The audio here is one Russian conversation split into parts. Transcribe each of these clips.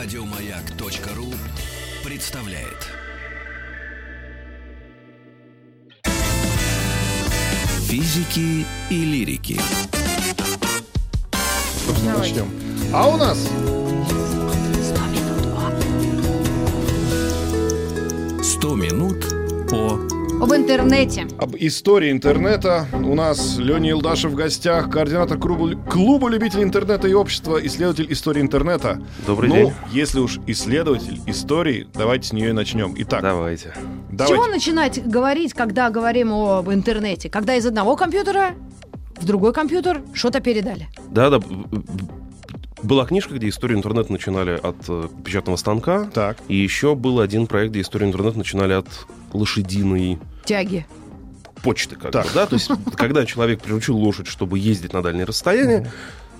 Радиомаяк.ру представляет. Физики и лирики. Собственно, начнем. А у нас 100 минут по Об интернете. об истории интернета. У нас Леня Илдашев в гостях, координатор клуба, клуба любителей интернета и общества, исследователь истории интернета. Добрый ну, день. если уж исследователь истории, давайте с нее и начнем. Итак, Давайте. С давайте. чего начинать говорить, когда говорим об интернете? Когда из одного компьютера в другой компьютер что-то передали. Да, да. Была книжка, где историю интернета начинали от э, печатного станка. Так. И еще был один проект, где историю интернета начинали от лошадиной Тяги. почты. Как Так. бы, да? То есть, когда человек приручил лошадь, чтобы ездить на дальние расстояния,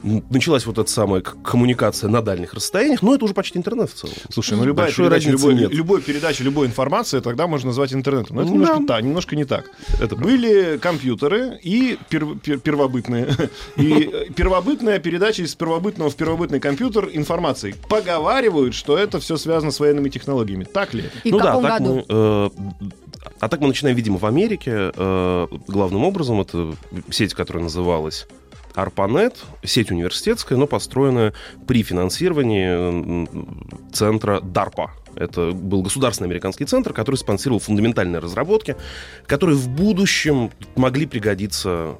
началась вот эта самая коммуникация на дальних расстояниях, но это уже почти интернет в целом. Слушай, ну любая Большой передача, любой, нет. любой передача, любой информации тогда можно назвать интернетом. Но это Да. немножко, так, немножко не так. Это Были компьютеры и пер- пер- первобытные. И э, первобытная передача из первобытного в первобытный компьютер информации. Поговаривают, что это все связано с военными технологиями. Так ли? И ну да, так году? мы, э, а так мы начинаем, видимо, в Америке. э, главным образом это сеть, которая называлась ARPANET, сеть университетская, но построенная при финансировании центра DARPA. Это был государственный американский центр, который спонсировал фундаментальные разработки, которые в будущем могли пригодиться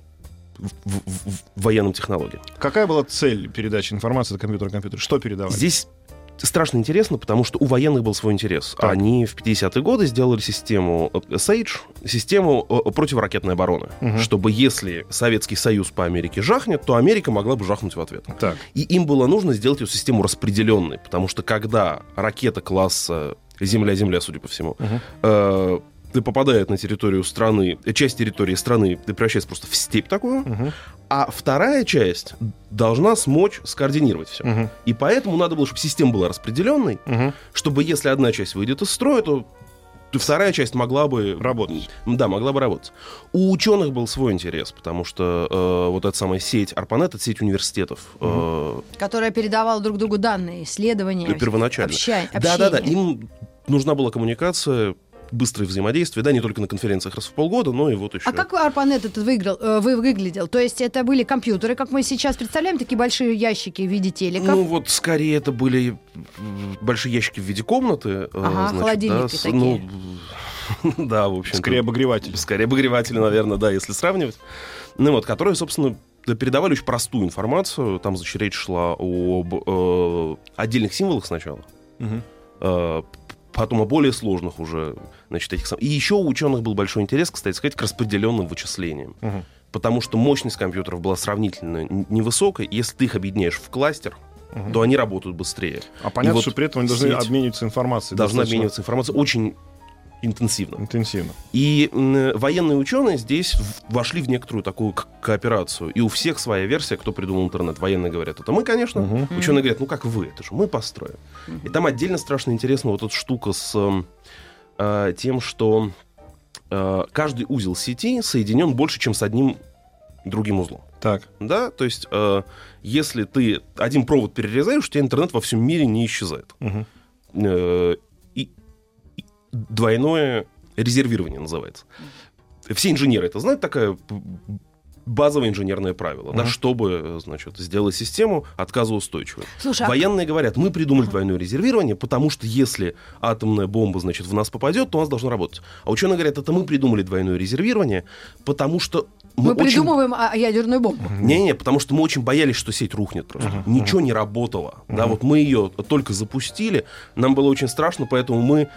в, в- в- военным технологиям. Какая была цель передачи информации от компьютера к компьютеру? Что передавать? Здесь страшно интересно, потому что у военных был свой интерес. Так. Они в 50-е годы сделали систему э, SAGE, систему э, противоракетной обороны, Мгм. чтобы если Советский Союз по Америке жахнет, то Америка могла бы жахнуть в ответ. Так. И им было нужно сделать эту систему распределенной, потому что когда ракета класса Земля-Земля, судя по всему, Мгм. э, попадает на территорию страны, э, часть территории страны превращается просто в степь такую, Мгм. а вторая часть должна смочь скоординировать все. Мгм. И поэтому надо было, чтобы система была распределенной, Мгм. чтобы если одна часть выйдет из строя, то то вторая часть могла бы Работать. Да, могла бы работать. У ученых был свой интерес, потому что э, вот эта самая сеть ARPANET, это сеть университетов. э, Которая передавала друг другу данные, исследования. первоначально. обща- Да-да-да, общение. им нужна была коммуникация, быстрое взаимодействие, да, не только на конференциях раз в полгода, но и вот еще. А как ARPANET этот выиграл, э, вы, выглядел? То есть это были компьютеры, как мы сейчас представляем, такие большие ящики в виде телеков? Ну вот скорее это были большие ящики в виде комнаты. э, Ага, значит, холодильники да, с- такие. Ну, да, в общем. Скорее обогреватель. Скорее обогреватели, наверное, да, если сравнивать. Ну вот, которые, собственно, передавали очень простую информацию. Там, значит, речь шла об э, отдельных символах сначала, э, потом о более сложных уже, значит, этих сам... И еще у ученых был большой интерес, кстати сказать, к распределенным вычислениям. Мгм. Потому что мощность компьютеров была сравнительно невысокой. Если ты их объединяешь в кластер, Мгм. то они работают быстрее. А понятно, вот что при этом они должны сеть обмениваться информацией. Должны достаточно обмениваться информацией очень интенсивно. Интенсивно. И военные ученые здесь вошли в некоторую такую кооперацию. И у всех своя версия, кто придумал интернет. Военные говорят, это мы, конечно. Мгм. Ученые говорят, ну как вы, это же мы построим. И там отдельно страшно интересно вот эта штука с эм, э, тем, что э, каждый узел сети соединен больше, чем с одним другим узлом. Так. Да, то есть, э, если ты один провод перерезаешь, у тебя интернет во всем мире не исчезает. Мгм. Двойное резервирование называется. Все инженеры это знают, такая базовое инженерное правило, да, Мгм. чтобы, значит, сделать систему отказоустойчивой. Слушай, а Военные говорят, мы придумали двойное резервирование, потому что если атомная бомба, значит, в нас попадет, то у нас должно работать. А ученые говорят, это мы придумали двойное резервирование, потому что мы мы, очень... придумываем а, ядерную бомбу. Не-не, потому что мы очень боялись, что сеть рухнет просто. Мгм. Ничего не работало. Да, вот мы ее только запустили, нам было очень страшно, поэтому мы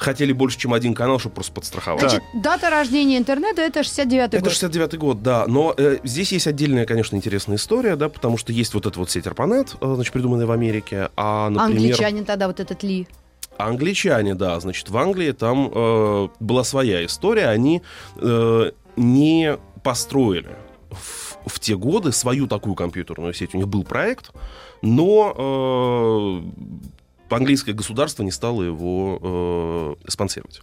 хотели больше, чем один канал, чтобы просто подстраховать. Значит, дата рождения интернета это 69-й Это год. 69-й год, да. Но э, здесь есть отдельная, конечно, интересная история, да, потому что есть вот эта вот сеть ARPANET, э, значит, придуманная в Америке, а, например... Англичанин тогда вот этот Ли. Англичане, да, значит, в Англии там э, была своя история, они э, не построили в, в те годы свою такую компьютерную сеть, у них был проект, но э, английское государство не стало его э, спонсировать.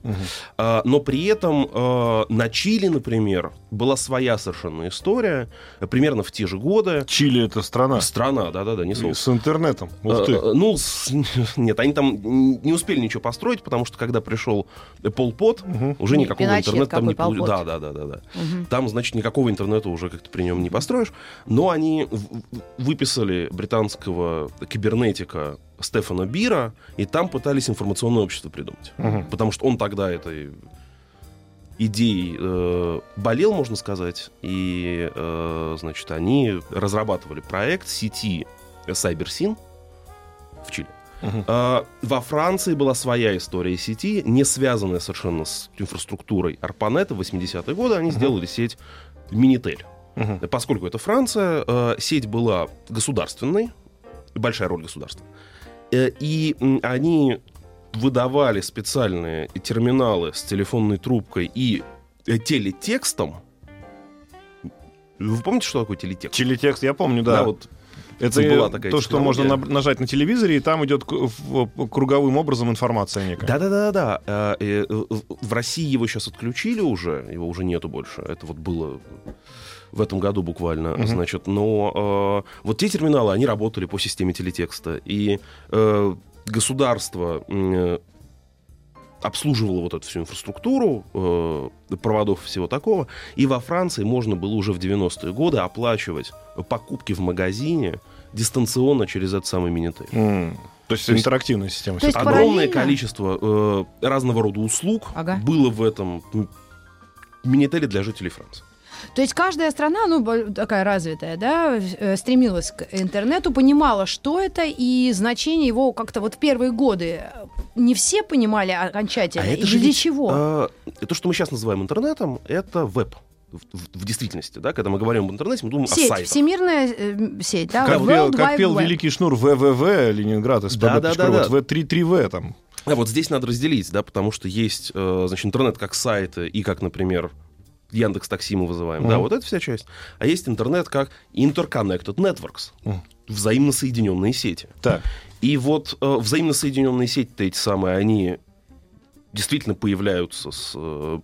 А, но при этом э, на Чили, например, была своя совершенно история, э, примерно в те же годы. Чили это страна. Страна, да-да-да, не соус. С интернетом. Ух ты. Э, Ну, с- нет, они там не успели ничего построить, потому что когда пришел Пол Пот, уже Не, никакого Пиночет интернета там не получилось. Пот. Да, да, да, да, да. Там, значит, никакого интернета уже как-то при нем не построишь. Но они выписали британского кибернетика Стефана Бира, и там пытались информационное общество придумать. Потому что он тогда этой идеей э, болел, можно сказать, и, э, значит, они разрабатывали проект сети CyberSyn в Чили. А, во Франции была своя история сети, не связанная совершенно с инфраструктурой Арпанета в 80-е годы. Они сделали сеть Минитель. Поскольку это Франция, э, сеть была государственной, большая роль государства. Э, И они выдавали специальные терминалы с телефонной трубкой и э, телетекстом. Вы помните, что такое телетекст? Телетекст, я помню, да. вот это была такая то, что можно нажать на телевизоре, и там идет в- круговым образом информация некая. Да, да, да, да. Э, э, э, В России его сейчас отключили уже, его уже нету больше. Это вот было в этом году буквально, значит. Но э, вот те терминалы, они работали по системе телетекста, и э, государство э, обслуживало вот эту всю инфраструктуру э, проводов и всего такого. И во Франции можно было уже в 90-е годы оплачивать покупки в магазине дистанционно через этот самый Минитель. М. То есть То есть- интерактивная система. То есть. Огромное параллельно? количество э, разного рода услуг Ага. было в этом Минителе для жителей Франции. То есть каждая страна, ну, такая развитая, да, э, стремилась к интернету, понимала, что это, и значение его как-то вот в первые годы э, не все понимали окончательно. и же для ведь, чего? э, то, что мы сейчас называем интернетом, это веб. В, в- в действительности, да, когда мы говорим об интернете, мы думаем Сеть, о сайтах. всемирная э, сеть, да, Как, World пел, как пел Web. великий шнур ВВВ Ленинград СПБ. Да-да-да-да. Вот В3-3В там. А вот здесь надо разделить, да, потому что есть, э, значит, интернет как сайты и как, например, Яндекс Такси мы вызываем, да, Мгм. вот это вся часть. А есть интернет как interconnected networks, Мгм. взаимно соединенные сети. Так. И вот э, взаимно соединенные сети-то эти самые, они действительно появляются с... э,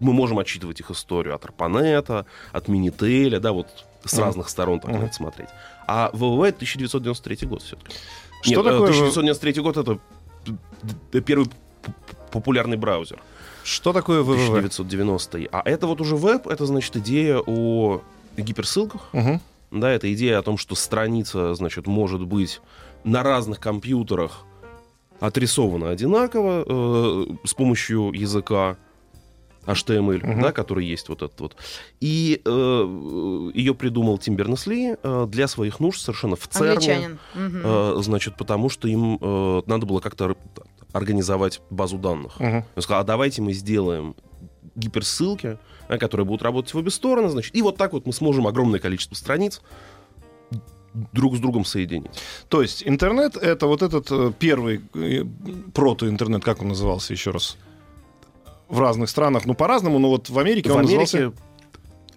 мы можем отчитывать их историю от Арпанета, от Минителя, да, вот с Мгм. разных сторон так Мгм. надо смотреть. А ВВВ это 1993 год все-таки. Что такое В- 1993 год это первый популярный браузер. Что такое ВВВ? 1990 А это вот уже веб, это значит идея о гиперссылках, Мгм. да, это идея о том, что страница, значит, может быть на разных компьютерах отрисована одинаково э, с помощью языка HTML, Мгм. да, который есть вот этот вот. И э, ее придумал Тим Бернес-Ли э, для своих нужд совершенно в ЦЕРНе. Мгм. Э, значит, потому что им э, надо было как-то организовать базу данных. Мгм. Он сказал, а давайте мы сделаем гиперссылки, э, которые будут работать в обе стороны, значит, и вот так вот мы сможем огромное количество страниц друг с другом соединить. То есть интернет это вот этот э, первый э, прото-интернет, как он назывался еще раз? В разных странах, ну по-разному, но вот в Америке в он Америке назывался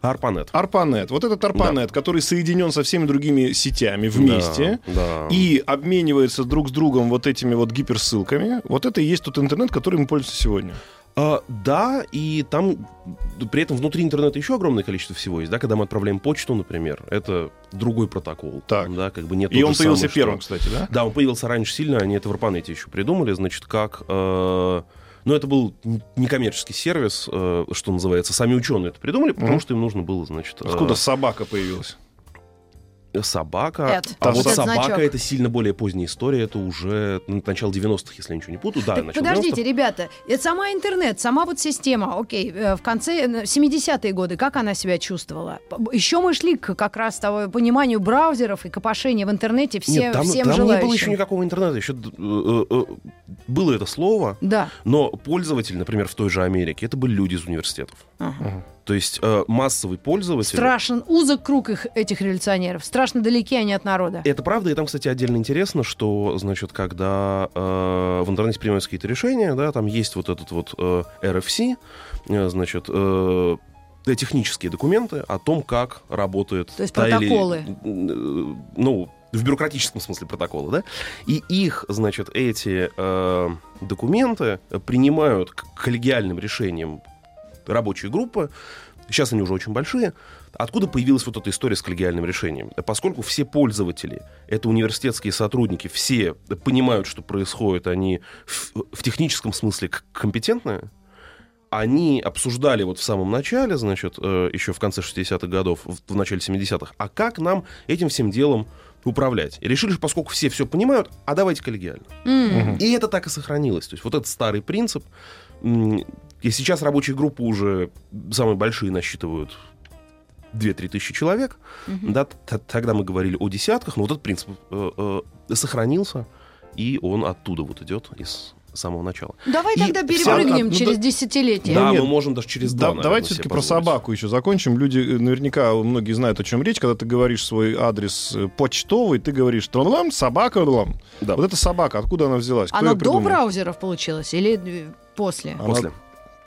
Арпанет. Арпанет. Вот этот Арпанет, который соединен со всеми другими сетями вместе. Да, да. И обменивается друг с другом вот этими вот гиперссылками. Вот это и есть тот интернет, которым мы пользуемся сегодня. А, да, и там при этом внутри интернета еще огромное количество всего есть, да, когда мы отправляем почту, например, это другой протокол. Так. Да, как бы не И он появился что- первым, кстати, да? Да, он появился раньше сильно, они это в Арпанете еще придумали, значит, как... э, ну, это был некоммерческий сервис, э, что называется. Сами ученые это придумали, потому Мгм. что им нужно было, значит... э, Откуда собака появилась? Собака. Эд. А вот Этот собака значок. это сильно более поздняя история, это уже ну, начало 90-х, если я ничего не путаю. Да, Так подождите, 90-х. ребята, это сама интернет, сама вот система, окей, э, в конце э, 70-е годы, как она себя чувствовала? Еще мы шли к как раз того пониманию браузеров и копошения в интернете все, Нет, там, всем там не желающим. было еще никакого интернета, еще э, э, э, было это слово, Да. но пользователь, например, в той же Америке, это были люди из университетов. Ага. То есть э, массовый пользователь. Страшен узок круг их, этих революционеров. Страшно далеки они от народа. Это правда, и там, кстати, отдельно интересно, что, значит, когда э, в интернете принимаются какие-то решения, да, там есть вот этот вот э, RFC, э, значит, э, технические документы о том, как работает То есть та или- протоколы. э, ну, в бюрократическом смысле протокола, да, и их, значит, эти э, документы принимают к коллегиальным решениям рабочие группы, сейчас они уже очень большие, Откуда появилась вот эта история с коллегиальным решением? Поскольку все пользователи, это университетские сотрудники, все понимают, что происходит, они в, в техническом смысле компетентны, они обсуждали вот в самом начале, значит, э, еще в конце 60-х годов, в, в начале 70-х, а как нам этим всем делом управлять. И решили, что поскольку все все понимают, а давайте коллегиально. М. И это так и сохранилось. То есть вот этот старый принцип. И сейчас рабочие группы уже самые большие насчитывают 2-3 тысячи человек. Да, т- тогда мы говорили о десятках, но вот этот принцип э, э, сохранился, и он оттуда вот идет из самого начала. Давай И тогда вся- перепрыгнем ну, через да- десятилетия. да, нет. мы можем даже через Да, два, наверное, давайте все-таки про собаку еще закончим. Люди э, наверняка многие знают, о чем речь. Когда ты говоришь свой адрес почтовый, ты говоришь тралам, собака, тралам. Да. Вот эта собака, откуда она взялась? Кто её до придумал? браузеров получилось или после? Она- После.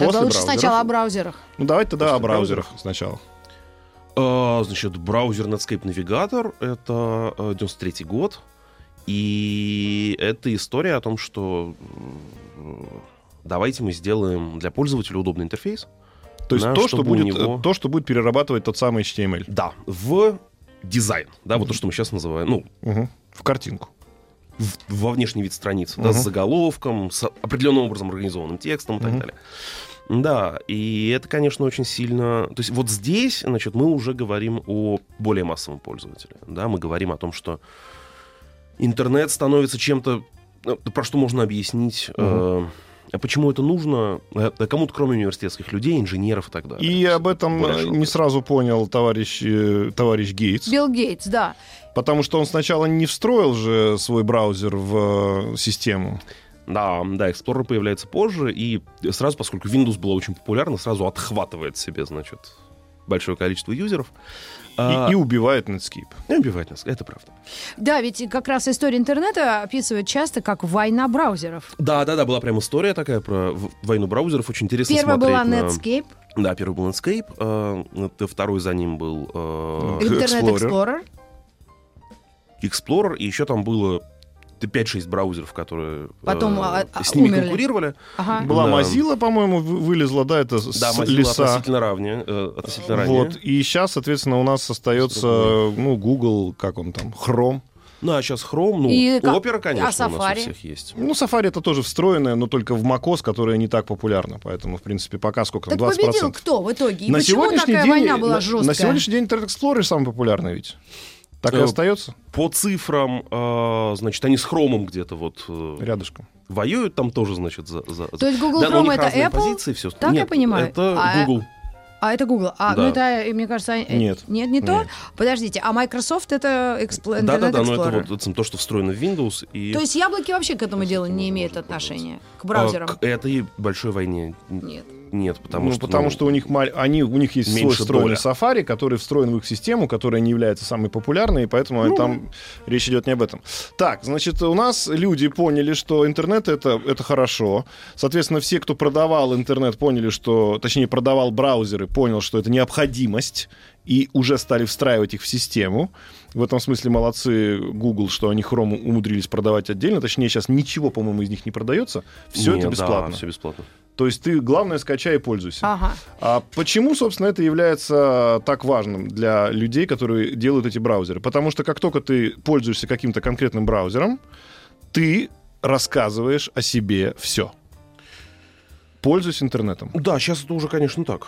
Тогда после лучше браузеров? сначала о браузерах. Ну, давайте тогда После о браузерах сначала. А, Значит, браузер Netscape Navigator — это э, 93 год. И это история о том, что э, давайте мы сделаем для пользователя удобный интерфейс. То есть Да, то, что будет, него- э, то, что будет перерабатывать тот самый HTML. Да, в дизайн. Да, вот то, что мы сейчас называем, ну, Мгм. В картинку. В- во внешний вид страницы, да, Мгм. с заголовком, с определенным образом организованным текстом и так Мгм. далее. Да, и это, конечно, очень сильно... То есть вот здесь, значит, мы уже говорим о более массовом пользователе. Да, мы говорим о том, что интернет становится чем-то, ну, про что можно объяснить, э, а почему это нужно э, кому-то, кроме университетских людей, инженеров и так далее. И об этом широкое. не сразу понял товарищ, э, товарищ Гейтс. Билл Гейтс, да. Потому что он сначала не встроил же свой браузер в э, систему. Да, да, Explorer появляется позже, и сразу, поскольку Windows была очень популярна, сразу отхватывает себе, значит, большое количество юзеров. И, А, и убивает Netscape. и убивает нас, это правда. Да, ведь как раз история интернета описывают часто как война браузеров. Да, да, да, была прям история такая про войну браузеров, очень интересно Первая смотреть была на- Netscape, Да, первый был Netscape, э, второй за ним был э, Internet Explorer. Explorer. Explorer, и еще там было 5-6 браузеров, которые э, Потом, а, а, с ними умерли. конкурировали. Ага. Была Да. Mozilla, по-моему, вы- вылезла, да, это с Да, Mozilla леса. относительно равнее. э, относительно ранее. Вот. И сейчас, соответственно, у нас остается, ну, Google, как он там, Chrome. Ну, а сейчас Chrome, ну, И Opera, конечно, а у нас Safari? у всех есть. Ну, Safari это тоже встроенное, но только в macOS, которая не так популярна. Поэтому, в принципе, пока сколько там, Так 20%. победил кто в итоге? И на почему сегодняшний такая день, война была на, жесткая? на сегодняшний день Internet Explorer самый популярный ведь. Так и Э, остается По цифрам, э, значит, они с Хромом где-то вот э, рядышком. воюют там тоже, значит, за... за- То есть Google Да, Chrome это Apple? позиции, все. Так я Нет, понимаю. это А, Google. А это Google. А, Да. ну это, мне кажется, э, Нет. Нет, не то? Нет. Подождите, а Microsoft это Expl- Internet Да-да-да, но это вот это то, что встроено в Windows. И То есть яблоки вообще к этому делу не имеют отношения? К браузерам? а, к этой большой войне Нет. Нет, потому ну, что... потому ну, что у них, маль- они, у них есть свой встроенный доля. Safari, который встроен в их систему, которая не является самой популярной, и поэтому Ну, там речь идет не об этом. Так, значит, у нас люди поняли, что интернет это, это хорошо. Соответственно, все, кто продавал интернет, поняли, что, точнее, продавал браузеры, понял, что это необходимость, и уже стали встраивать их в систему. В этом смысле молодцы Google, что они Chrome умудрились продавать отдельно. Точнее, сейчас ничего, по-моему, из них не продается. Все нет, это бесплатно. Да, все бесплатно. То есть ты, главное, скачай и пользуйся. Ага. А почему, собственно, это является так важным для людей, которые делают эти браузеры? Потому что как только ты пользуешься каким-то конкретным браузером, ты рассказываешь о себе все. Пользуйся интернетом. Да, сейчас это уже, конечно, так.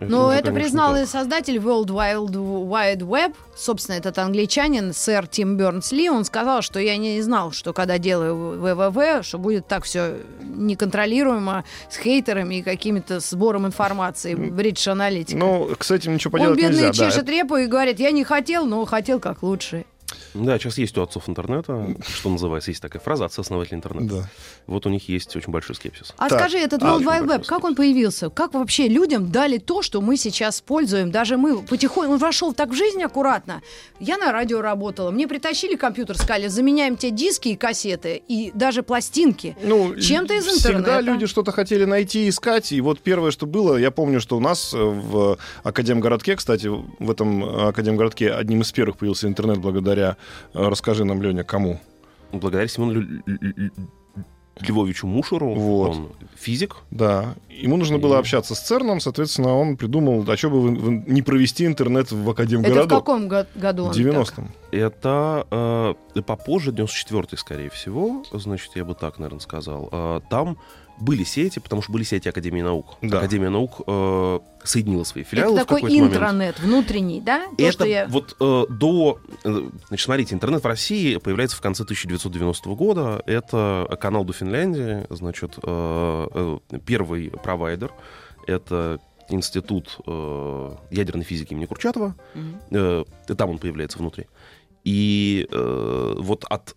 Ну, уже, это конечно, признал и создатель World Wide Wide Web, собственно, этот англичанин, сэр Тим Бернс-Ли, он сказал, что я не знал, что когда делаю ВВВ, что будет так все неконтролируемо с хейтерами и какими-то сбором информации, Analytica. Ну, к этим ничего он поделать бедный нельзя. да. чешет репу и говорит, я не хотел, но хотел как лучше. Да, сейчас есть у отцов интернета, что называется, есть такая фраза «отцы-основатели интернета». Да. Вот у них есть очень большой скепсис. А Так, скажи, этот а, World Wide Web, как он появился? Как вообще людям дали то, что мы сейчас пользуем? Даже мы потихоньку, он вошел так в жизнь аккуратно. Я на радио работала, мне притащили компьютер, сказали, заменяем те диски и кассеты, и даже пластинки. Ну, Чем-то из Всегда интернета. люди что-то хотели найти и искать. И вот первое, что было, я помню, что у нас в Академгородке, кстати, в этом Академгородке одним из первых появился интернет благодаря благодаря, э, расскажи нам, Леня, кому? Благодаря Симону Лю- Львовичу Мушеру, Вот. он физик, Да. Ему нужно было И- общаться с ЦЕРНом, соответственно, он придумал, а что бы вы- вы не провести интернет в Это в каком го- году он В 90-м. Это э, попозже, 94-й, скорее всего, значит, я бы так, наверное, сказал. Э, там были сети, потому что были сети Академии наук. Да. Академия наук э, соединила свои филиалы Это в такой какой-то момент. интранет внутренний, да? То, Это что я... вот э, до... э, Значит, смотрите, интернет в России появляется в конце 1990 года. Это канал до Финляндии, значит, э, э, первый провайдер. Это институт э, ядерной физики имени Курчатова. Мгм. Э, и там он появляется внутри. И э, вот от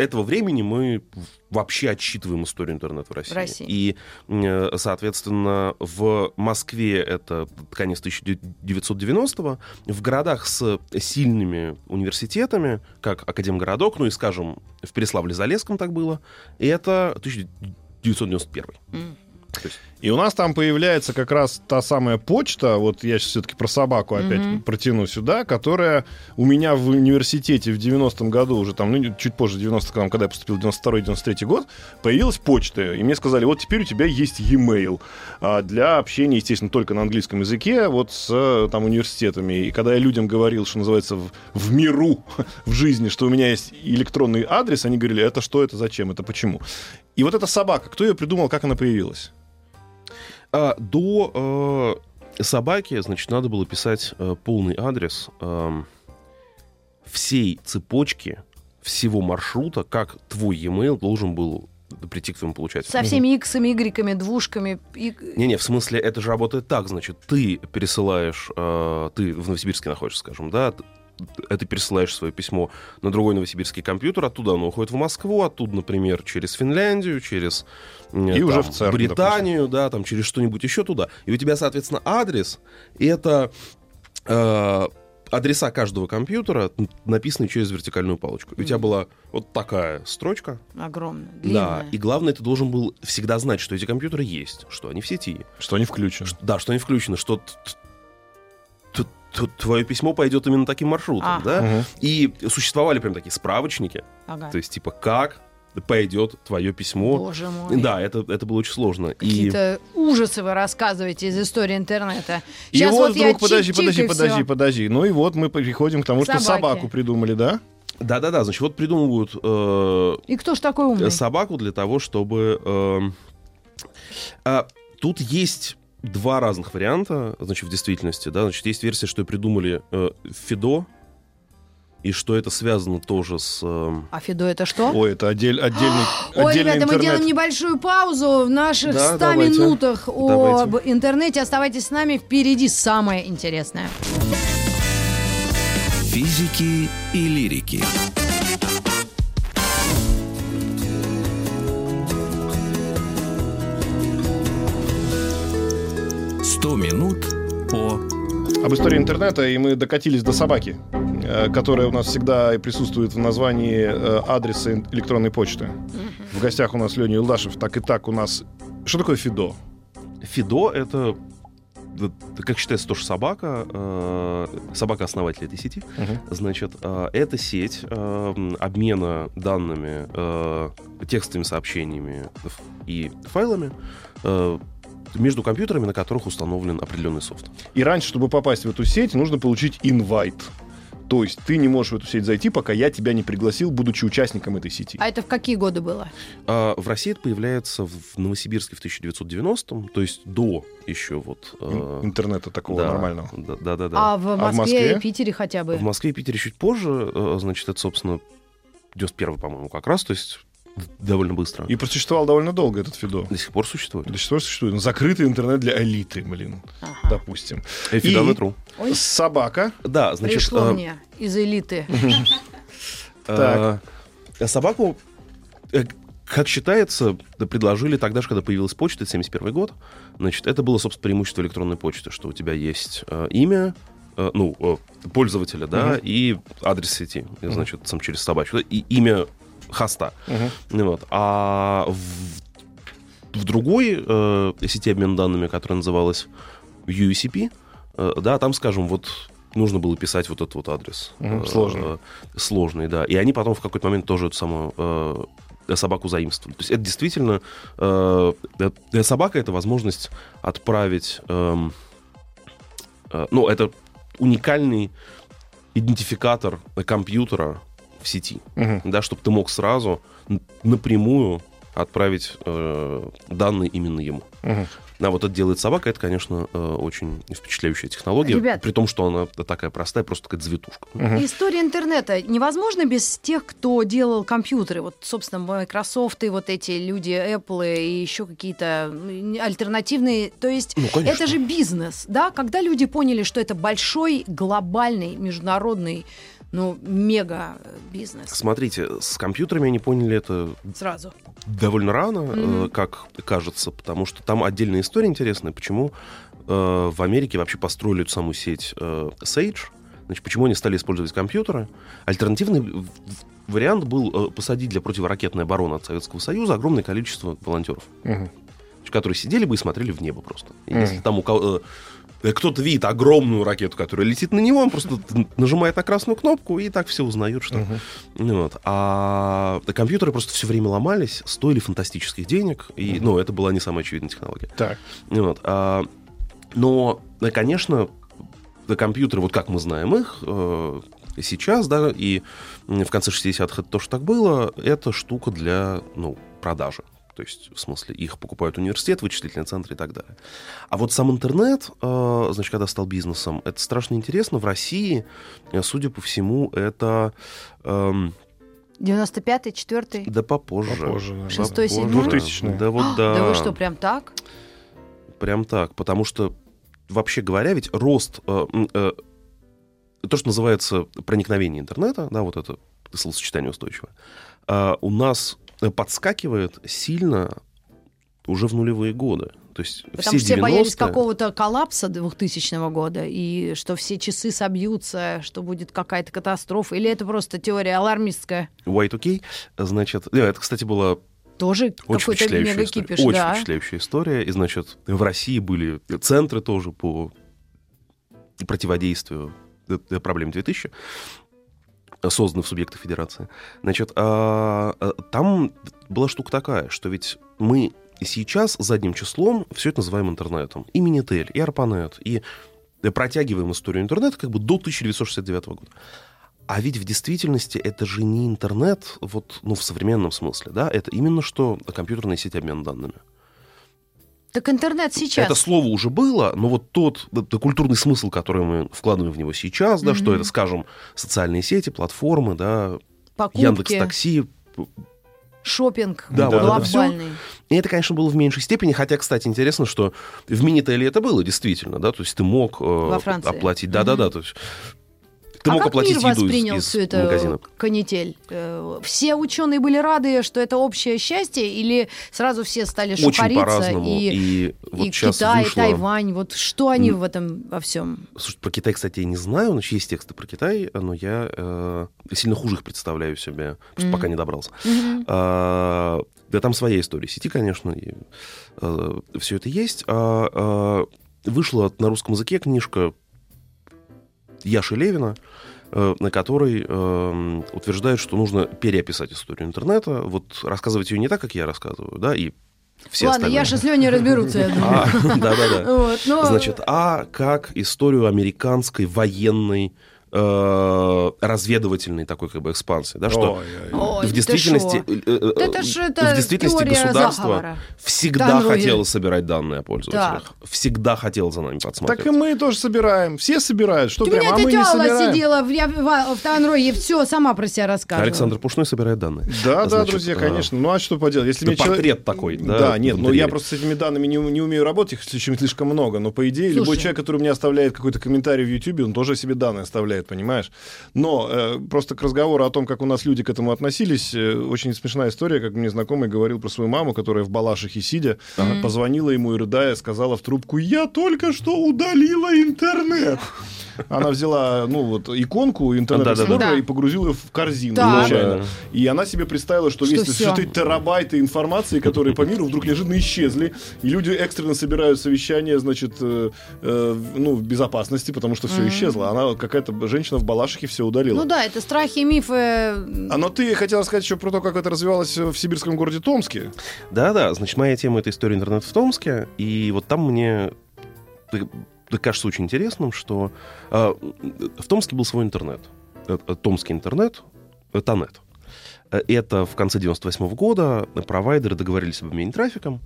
этого времени мы вообще отсчитываем историю интернета в России. В России. И, э, соответственно, в Москве это конец 1990-го. В городах с сильными университетами, как Академгородок, ну и, скажем, в Переславле-Залесском так было, и это 1991. М. То есть И у нас там появляется как раз та самая почта, вот я сейчас все-таки про собаку опять Мгм. протяну сюда, которая у меня в университете в 90-м году, уже там, ну, чуть позже 90 когда я поступил, 92-93 год, появилась почта. И мне сказали, вот теперь у тебя есть e-mail а, для общения, естественно, только на английском языке, вот с там университетами. И когда я людям говорил, что называется, в, в миру, в жизни, что у меня есть электронный адрес, они говорили, это что, это зачем, это почему. И вот эта собака, кто ее придумал, как она появилась? А, до э, собаки, значит, надо было писать э, полный адрес эм, всей цепочки, всего маршрута, как твой e-mail должен был прийти к твоему получателю. Со всеми иксами, игреками, двушками. и- Не-не, в смысле, это же работает так, значит, ты пересылаешь, э, ты в Новосибирске находишься, скажем, да, т- э, ты пересылаешь свое письмо на другой новосибирский компьютер, оттуда оно уходит в Москву, оттуда, например, через Финляндию, через И уже там, в ЦЕРН, Британию, да, там через что-нибудь еще туда. И у тебя, соответственно, адрес, и это э, адреса каждого компьютера, написанные через вертикальную палочку. И у тебя была вот такая строчка, Огромная, да, длинная. и главное, ты должен был всегда знать, что эти компьютеры есть, что они в сети, Что они включены. Ш- Да, что они включены, что твое письмо пойдет именно таким маршрутом, Ага. да? Мгм. И существовали прям такие справочники, Ага. то есть типа как пойдет твое письмо. Боже мой. Да, это, это было очень сложно. И Какие-то ужасы вы рассказываете из истории интернета. И Сейчас вот вот я вдруг, подожди, чик-чик, подожди, и подожди, всё. подожди. Ну и вот мы переходим к тому, что Собаки. собаку придумали, да? да-да-да, значит, вот придумывают э, И кто ж такой умный? собаку для того, чтобы... эм, а, тут есть два разных варианта, значит, в действительности, да, значит, есть версия, что придумали э, Фидо, и что это связано тоже с... эм, А Фидо это что? Ой, это отдель- отдельный, Ой, отдельный ребята, мы интернет. делаем небольшую паузу в наших Да, 100 давайте. минутах об Давайте. интернете. Оставайтесь с нами, впереди самое интересное. Физики и лирики. Сто минут по Об истории интернета, и мы докатились до собаки, э, которая у нас всегда и присутствует в названии э, адреса электронной почты. В гостях у нас Леня Илдашев. Так и так у нас... Что такое Фидо? Фидо — это, как считается, тоже собака, э, собака-основатель этой сети. Значит, э, это сеть э, обмена данными, э, текстовыми сообщениями и файлами э, между компьютерами, на которых установлен определенный софт. И раньше, чтобы попасть в эту сеть, нужно получить инвайт. То есть ты не можешь в эту сеть зайти, пока я тебя не пригласил, будучи участником этой сети. А это в какие годы было? А в России это появляется в Новосибирске в 1990-м, то есть до еще вот... э, Ин- Интернета такого да, нормального. Да, да, да. да. А в Москве, в Москве? и Питере хотя бы? В Москве и Питере чуть позже, э, значит, это, собственно, 91 по-моему, как раз, то есть довольно быстро. И просуществовал довольно долго этот Фидо. До сих пор существует. До сих пор существует. Ну, Закрытый интернет для элиты, блин, Ага. допустим. Фидометру. Ой, Собака. Да, значит, пришло э, мне из элиты. Так. э, собаку, э, как считается, предложили тогда же, когда появилась почта, это 71 год. Значит, это было, собственно, преимущество электронной почты, что у тебя есть э, имя, э, ну, э, пользователя, да, Мгм. и адрес сети, и, значит, сам через собачку, и имя хоста. Ну Вот. А в, в другой э, сети обмена данными, которая называлась UCP, э, да, там, скажем, вот нужно было писать вот этот вот адрес. Э, сложный. э, Сложный, да. И они потом в какой-то момент тоже эту самую э, собаку заимствовали. То есть это действительно... э, э, собака — это возможность отправить... эм, э, ну, это уникальный идентификатор компьютера в сети, Мгм. да, чтобы ты мог сразу напрямую отправить э, данные именно ему. Мгм. А вот это делает собака, это, конечно, э, очень впечатляющая технология, Ребят. при том, что она такая простая, просто такая завитушка. Мгм. История интернета невозможно без тех, кто делал компьютеры. Вот, собственно, Microsoft и вот эти люди, Apple и еще какие-то альтернативные. То есть Ну, конечно. это же бизнес, да? Когда люди поняли, что это большой, глобальный, международный, ну, мега бизнес Смотрите, с компьютерами они поняли это сразу. довольно рано, э, Мгм. как кажется, потому что там отдельная история интересная, почему э, в Америке вообще построили эту самую сеть э, Sage, значит, почему они стали использовать компьютеры. Альтернативный вариант был э, посадить для противоракетной обороны от Советского Союза огромное количество волонтеров, Мгм. которые сидели бы и смотрели в небо просто. И Мгм. Если там у кого- э, кто-то видит огромную ракету, которая летит на него, он просто нажимает на красную кнопку, и так все узнают, что ну Вот. А компьютеры просто все время ломались, стоили фантастических денег, и, ну, это была не самая очевидная технология. Так. Ну Вот. А, но, э, конечно, да, компьютеры, вот как мы знаем их э, сейчас, да, и в конце 60-х это тоже так было, это штука для, ну, продажи. То есть, в смысле, их покупают университет, вычислительные центры и так далее. А вот сам интернет, э, значит, когда стал бизнесом, это страшно интересно. В России, э, судя по всему, это... эм, 95-й, 4 да попозже. Попозже. Шестой, Попозже. седьмой? Двухтысячные. Да вот да. Да вы что, прям так? Прям так. Потому что, вообще говоря, ведь рост... э, э, то, что называется проникновение интернета, да, вот это словосочетание устойчивое, э, у нас подскакивает сильно уже в нулевые годы. То есть Потому все что все боялись 90-е какого-то коллапса 2000 года, и что все часы собьются, что будет какая-то катастрофа. Или это просто теория алармистская? Y2K, значит... Это, кстати, была Тоже Очень какой-то впечатляющая мега-кипиш, история. Очень да. впечатляющая история. И, значит, в России были центры тоже по противодействию проблем 2000 созданы в субъектах федерации. Значит, а, а, там была штука такая, что ведь мы сейчас задним числом все это называем интернетом. И Минитель, и Арпанет, и протягиваем историю интернета как бы до 1969 года. А ведь в действительности это же не интернет, вот, ну, в современном смысле, да, это именно что компьютерная сеть обмена данными. Так интернет сейчас. Это слово уже было, но вот тот да, культурный смысл, который мы вкладываем в него сейчас, да, что это, скажем, социальные сети, платформы, да, покупки, Яндекс Такси, шопинг Да, вот это глобальный. И это, конечно, было в меньшей степени, хотя, кстати, интересно, что в Минителе это было действительно, да, то есть ты мог э, оплатить, да-да-да, то есть ты а мог как оплатить мир еду из, воспринял из всю эту магазина. канитель? Э, Все ученые были рады, что это общее счастье, или сразу все стали по-разному. И, И, вот и Китай, вышло... Тайвань, вот что они М. в этом во всем? Слушай, про Китай, кстати, я не знаю, но есть тексты про Китай, но я э, сильно хуже их представляю себе, просто Мгм. пока не добрался. А, да там своя история сети, конечно, и все это есть. А, а, вышла на русском языке книжка Яши Левина, э, на которой э, утверждает, что нужно переописать историю интернета, вот рассказывать ее не так, как я рассказываю, да, и все Ладно, остальные. Яша с Леней разберутся, я думаю. А, да-да-да. Значит, а как историю американской военной э, разведывательной такой как бы экспансии, да, что Ой-ой-ой. Ой, в ты действительности, э, э, Да это ж это в действительности государство заговора. всегда Да, ну, хотело я- собирать данные о пользователях, всегда хотел за нами подсматривать. Так и мы тоже собираем. Все собирают. Что У прям, меня а мы не собираем. сидела в, я- в, в Таганроге и все сама про себя рассказывала. Александр Пушной собирает данные. Да, да, Значит, друзья, э, конечно. Ну а что поделать? Если мне человек- портрет такой, да, Да, нет, в ну я просто с этими данными не, не умею работать, их слишком, слишком много. Но по идее, любой Слушай. человек, который мне оставляет какой-то комментарий в YouTube, он тоже себе данные оставляет, понимаешь? Но э, просто к разговору о том, как у нас люди к этому относились, э, очень смешная история, как мне знакомый говорил про свою маму, которая в Балашихе сидя, позвонила ему и рыдая, сказала в трубку, я только что удалила интернет. Она взяла, ну, вот, иконку Internet Explorer а и погрузила ее в корзину случайно. И она себе представила, что, Что весь эти терабайты информации, которые по миру вдруг неожиданно исчезли, и люди экстренно собирают совещание, значит, э, э, ну, в безопасности, потому что все исчезло. Она какая-то женщина в Балашихе все удалила. Ну да, это страхи и мифы. А но ты хотела сказать еще про то, как это развивалось в сибирском городе Томске. Да-да, значит, моя тема — это история интернета в Томске, и вот там мне кажется очень интересным, что э, в Томске был свой интернет. Э, э, Томский интернет, э, Тонет. Э, Это в конце 98 года провайдеры договорились об обмене трафиком,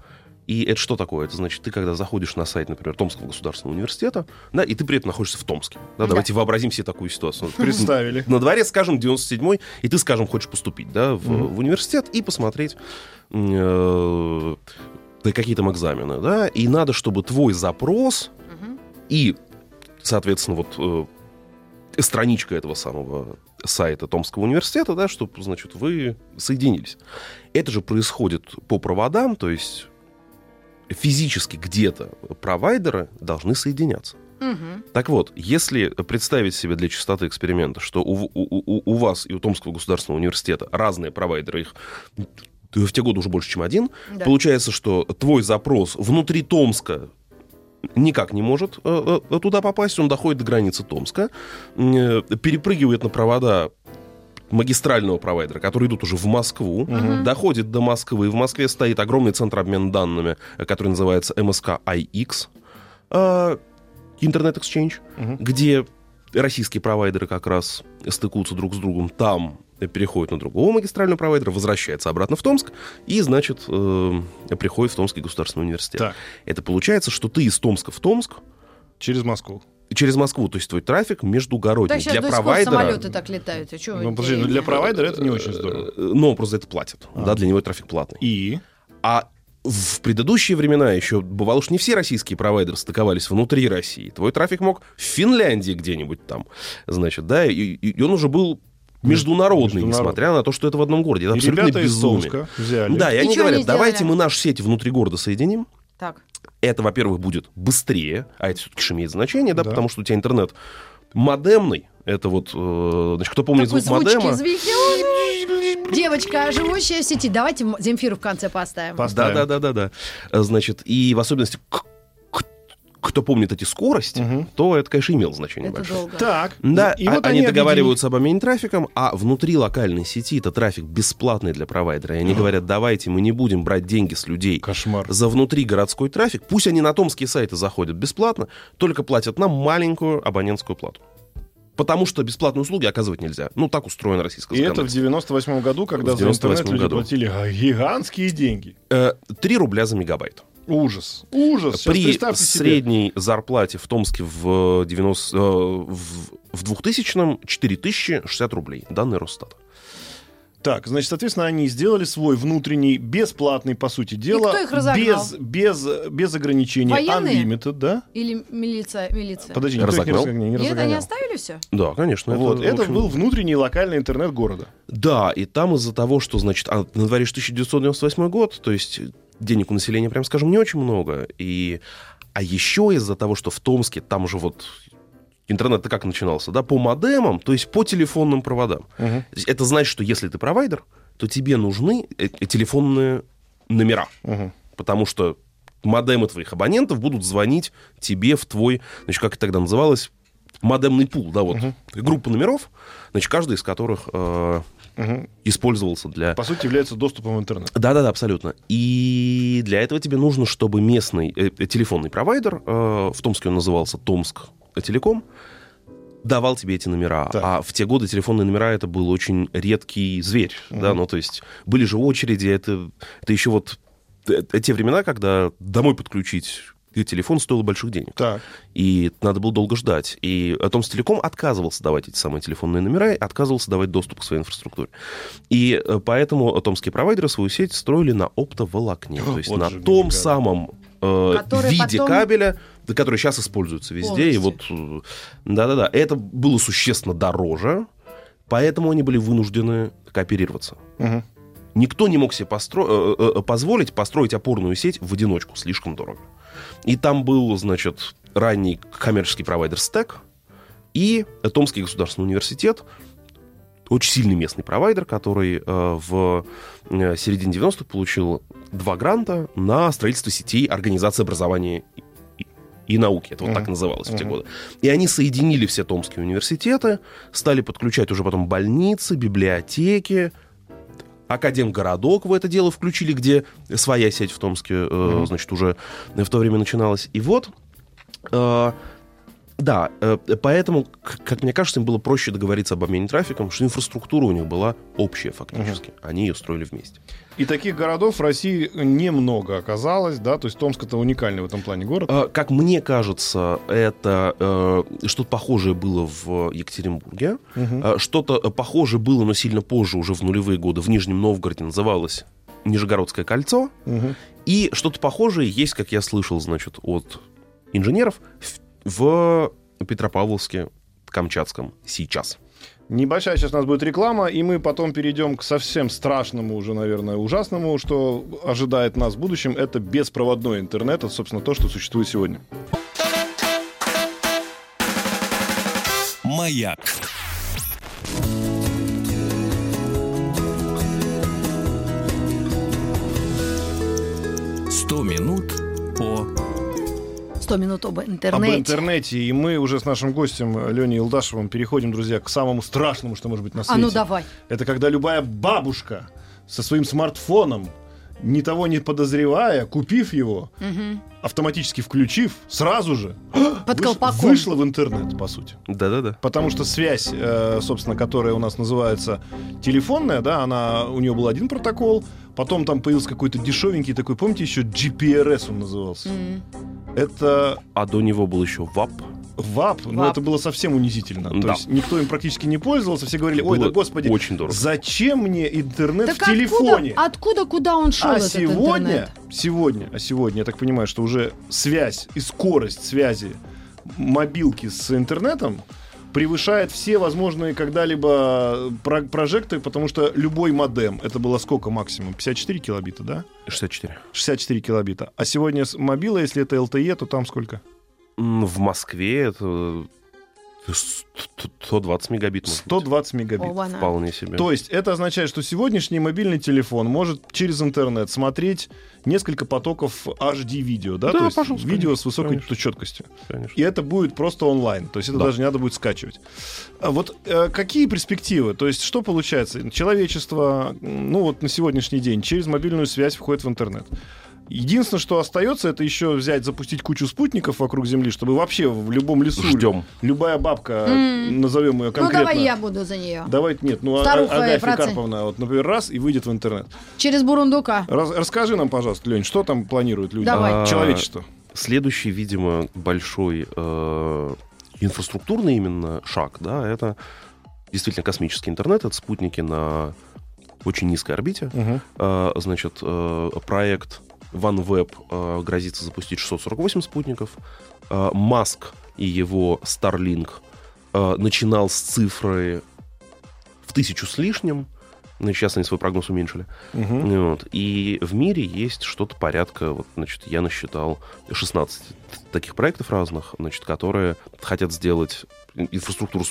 и это что такое? Это значит, ты когда заходишь на сайт, например, Томского государственного университета, да, и ты при этом находишься в Томске. Да, Да. Давайте вообразим себе такую ситуацию. Представили. На дворе, скажем, 97-й, и ты, скажем, хочешь поступить да, в, в университет и посмотреть э, какие там экзамены, да, и надо, чтобы твой запрос. И, соответственно, вот э, страничка этого самого сайта Томского университета, да, чтобы, значит, вы соединились. Это же происходит по проводам, то есть физически где-то провайдеры должны соединяться. Так вот, если представить себе для чистоты эксперимента, что у, у- у- у вас и у Томского государственного университета разные провайдеры, их в те годы уже больше, чем один, Да. получается, что твой запрос внутри Томска никак не может э, э, туда попасть, он доходит до границы Томска, э, перепрыгивает на провода магистрального провайдера, которые идут уже в Москву, доходит до Москвы. В Москве стоит огромный центр обмена данными, который называется МСК IX, Internet Exchange, Мгм. где российские провайдеры как раз стыкуются друг с другом. Там переходит на другого магистрального провайдера, возвращается обратно в Томск и, значит, э, приходит в Томский государственный университет. Так. Это получается, что ты из Томска в Томск Через Москву. через Москву, то есть твой трафик междугородний. Сейчас для до сих пор провайдера... самолеты так летают. А Ну, подожди, ну для провайдера это не очень здорово. Э, Но он просто это платит. Да, для него трафик платный. И? А в предыдущие времена еще бывало, что не все российские провайдеры стыковались внутри России. Твой трафик мог в Финляндии где-нибудь там, значит, да, и- и он уже был международный, несмотря на то, что это в одном городе. Это И абсолютно безумие. Взяли. Да, и они говорят, давайте мы нашу сеть внутри города соединим. Так. Это, во-первых, будет быстрее, а это все-таки имеет значение, да, Да. потому что у тебя интернет модемный. Это вот, э, значит, кто помнит Такой звук модема? звуки. Девочка, живущая в сети. Давайте Земфиру в конце поставим. Пос- Да, да, да, да, да. Значит, и в особенности, кто помнит эти скорости, Мгм. то это, конечно, имело значение Это большое. долго. Так. Да, и а- вот они, объединили- договариваются об обмене трафиком, а внутри локальной сети это трафик бесплатный для провайдера. И они говорят, давайте мы не будем брать деньги с людей Кошмар. за внутригородской трафик. Пусть они на томские сайты заходят бесплатно, только платят нам маленькую абонентскую плату. Потому что бесплатные услуги оказывать нельзя. Ну, так устроено российское И это в законодательство. 98 году, когда В за интернет 98 люди году. платили а, гигантские деньги. Э, 3 рубля за мегабайт. Ужас. Ужас. Сейчас При представьте себе. средней зарплате в Томске в, 90, э, в, в 2000-м 4060 рублей. Данные Росстата. Так, значит, соответственно, они сделали свой внутренний, бесплатный, по сути дела, кто их разогнал? без, без, без ограничений, Военные? unlimited, да? Или милиция, милиция. Подожди, никто их не Разогнал? Не И это они оставили все? Да, конечно. Вот, в это общем, был внутренний локальный интернет города. Да, и там из-за того, что, значит, а на дворе же 1998 год, то есть денег у населения, прям скажем, не очень много. И... А еще из-за того, что в Томске там же вот интернет-то как начинался, да, по модемам, то есть по телефонным проводам. Есть Это значит, что если ты провайдер, то тебе нужны э, э, телефонные номера. Мгм. Потому что модемы твоих абонентов будут звонить тебе в твой, значит, как это тогда называлось, модемный пул, да, вот, группа номеров, значит, каждый из которых э, Мгм. использовался для... По сути, является доступом в интернет. Да-да-да, абсолютно. И для этого тебе нужно, чтобы местный э, телефонный провайдер, э, в Томске он назывался Томск Телеком, давал тебе эти номера. Так. А в те годы телефонные номера это был очень редкий зверь, да, ну то есть были же очереди, это, это еще вот э, те времена, когда домой подключить телефон стоило больших денег. Так. И надо было долго ждать. И Томстелеком отказывался давать эти самые телефонные номера, и отказывался давать доступ к своей инфраструктуре. И э, поэтому томские провайдеры свою сеть строили на оптоволокне. О, То есть вот на же том самом э, виде потом- кабеля, который сейчас используется везде. И вот, Полностью. э, да-да-да, это было существенно дороже, поэтому они были вынуждены кооперироваться. Мгм. Никто не мог себе постро- э, э, позволить построить опорную сеть в одиночку, слишком дорого. И там был, значит, ранний коммерческий провайдер Stack, И Томский государственный университет, очень сильный местный провайдер, который э, в э, середине 90-х получил два гранта на строительство сетей организации образования и, и науки. Это вот Мгм. так называлось в те годы. И они соединили все томские университеты, стали подключать уже потом больницы, библиотеки, Академгородок в это дело включили, где своя сеть в Томске, э, значит, уже в то время начиналась. И вот, э, да, э, поэтому, как мне кажется, им было проще договориться об обмене трафиком, что инфраструктура у них была общая фактически. Они ее строили вместе. И таких городов в России немного оказалось, да, то есть Томск это уникальный в этом плане город. Э, Как мне кажется, это э, что-то похожее было в Екатеринбурге. Э, Что-то э, похожее было, но сильно позже, уже в нулевые годы, в Нижнем Новгороде называлось Нижегородское кольцо. Мгм. И что-то похожее есть, как я слышал, значит, от инженеров в, в Петропавловске, Камчатском сейчас. Небольшая сейчас у нас будет реклама, и мы потом перейдем к совсем страшному, уже, наверное, ужасному, что ожидает нас в будущем. Это беспроводной интернет. Это, собственно, то, что существует сегодня. Маяк. Сто минут по 100 минут об Об интернете. интернете. И мы уже с нашим гостем Леней Илдашевым переходим, друзья, к самому страшному, что может быть на А свете. ну давай. Это когда любая бабушка со своим смартфоном, ни того не подозревая, купив его, автоматически включив, сразу же Под выш- колпаком. вышла в интернет, по сути. Да-да-да. Потому что связь, э, собственно, которая у нас называется телефонная, да, она, у нее был один протокол, потом там появился какой-то дешевенький такой, помните, еще GPRS он назывался. М. Это А до него был еще ВАП. ВАП, но ВАП. это было совсем унизительно. То Да. есть никто им практически не пользовался, все говорили, ой, Было да господи, очень дорого. зачем мне интернет Так в телефоне? Откуда, откуда, куда он шел, А этот сегодня, интернет? сегодня, а сегодня, я так понимаю, что уже связь и скорость связи мобилки с интернетом превышает все возможные когда-либо про- прожекты, потому что любой модем, это было сколько максимум? 54 килобита, да? 64. 64 килобита. А сегодня с мобила, если это LTE, то там сколько? В Москве это 120 мегабит. может быть. 120 мегабит. Оба-на. Вполне себе. То есть это означает, что сегодняшний мобильный телефон может через интернет смотреть несколько потоков HD-видео, да? Да, То есть пожалуйста, видео конечно, с высокой конечно. четкостью. Конечно. И это будет просто онлайн. То есть это Да. даже не надо будет скачивать. А вот э, какие перспективы? То есть что получается? Человечество, ну вот на сегодняшний день, через мобильную связь входит в интернет. Единственное, что остается, это еще взять, запустить кучу спутников вокруг Земли, чтобы вообще в любом лесу Ждем. любая бабка, М. назовем ее Ну конкретно. давай я буду за нее. Давайте нет, ну а- Старуха Агафья процент. Карповна, вот, например, раз и выйдет в интернет. Через Бурундука. Раз- расскажи нам, пожалуйста, Лень, что там планируют люди? Давай. А, Человечество. Следующий, видимо, большой э, инфраструктурный именно шаг, да, это действительно космический интернет, это спутники на очень низкой орбите. Мгм. Э, значит, э, проект OneWeb э, грозится запустить 648 спутников. Э, Маск и его Starlink э, начинал с цифры в тысячу с лишним. Ну, сейчас они свой прогноз уменьшили. Мгм. Вот. И в мире есть что-то порядка, вот, значит, я насчитал 16 таких проектов разных, значит, которые хотят сделать инфраструктуру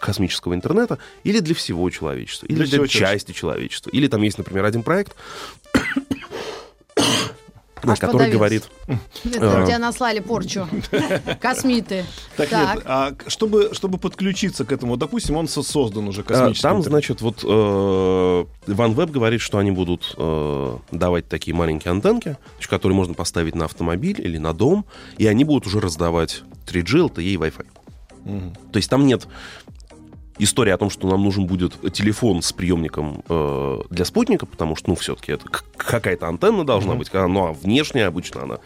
космического интернета или для всего человечества, или Для для, всего части человечества. Или там есть, например, один проект, Аж который говорит... Это тебя наслали порчу. Космиты. Так, нет, а чтобы, чтобы подключиться к этому, допустим, он со- создан уже а, космический Там, значит, вот э, OneWeb говорит, что они будут э, давать такие маленькие антенки, которые можно поставить на автомобиль или на дом, и они будут уже раздавать 3G, LTE и Wi-Fi. Мгм. То есть там нет истории о том, что нам нужен будет телефон с приемником э, для спутника, потому что, ну, все-таки это какая-то антенна должна Мгм. быть, а, ну, а внешняя обычно она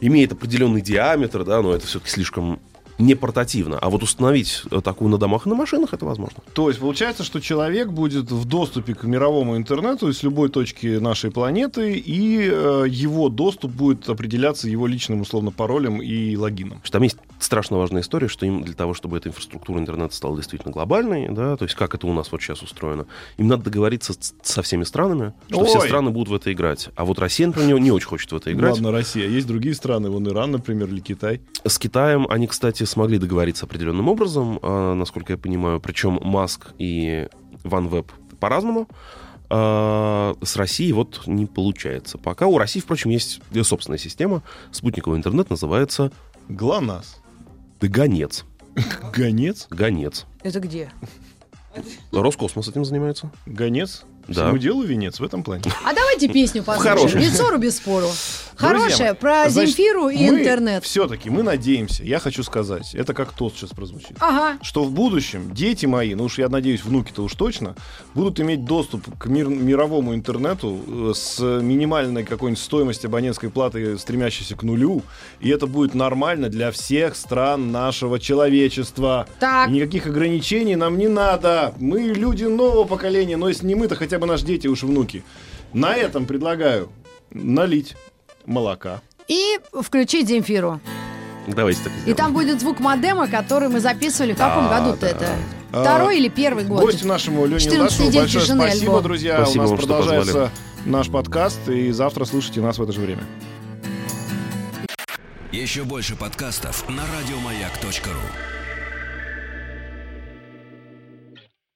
имеет определенный диаметр, да, но это все-таки слишком не портативно. А вот установить э, такую на домах и на машинах это возможно. То есть получается, что человек будет в доступе к мировому интернету из любой точки нашей планеты, и э, его доступ будет определяться его личным, условно, паролем и логином. Что там есть страшно важная история, что им для того, чтобы эта инфраструктура интернета стала действительно глобальной, да, то есть как это у нас вот сейчас устроено, им надо договориться со всеми странами, что все Ой. страны будут в это играть. А вот Россия, например, не очень хочет в это играть. Ладно, Россия. Есть другие страны, вон Иран, например, или Китай. С Китаем они, кстати, смогли договориться определенным образом, а, насколько я понимаю. Причем Маск и OneWeb по-разному. А, С Россией вот не получается. Пока у России, впрочем, есть собственная система. Спутниковый интернет называется ГЛОНАСС. Гонец. Гонец? Гонец. Это где? Роскосмос этим занимается. Гонец? Да. Всему делу венец в этом плане. А давайте песню послушаем. Без ссору, без спору. Хорошая, про значит, Земфиру и интернет. Все-таки мы надеемся, я хочу сказать, это как тост сейчас прозвучит. Ага. что в будущем дети мои, ну уж я надеюсь, внуки-то уж точно, будут иметь доступ к мир- мировому интернету э, с минимальной какой-нибудь стоимостью абонентской платы, стремящейся к нулю, и это будет нормально для всех стран нашего человечества. Так. И никаких ограничений нам не надо. Мы люди нового поколения, но если не мы, то хотя бы наши дети уж внуки. На этом предлагаю налить молока. И включить Земфиру. Давайте так и И сделаем. там будет звук модема, который мы записывали. В каком Да, году-то да. это? А, Второй или первый год? Гостю нашему Лене 14 Удачеву день большое спасибо, альбом. друзья. Спасибо У нас вам, продолжается наш подкаст, и завтра слушайте нас в это же время. Еще больше подкастов на радиомаяк.ру.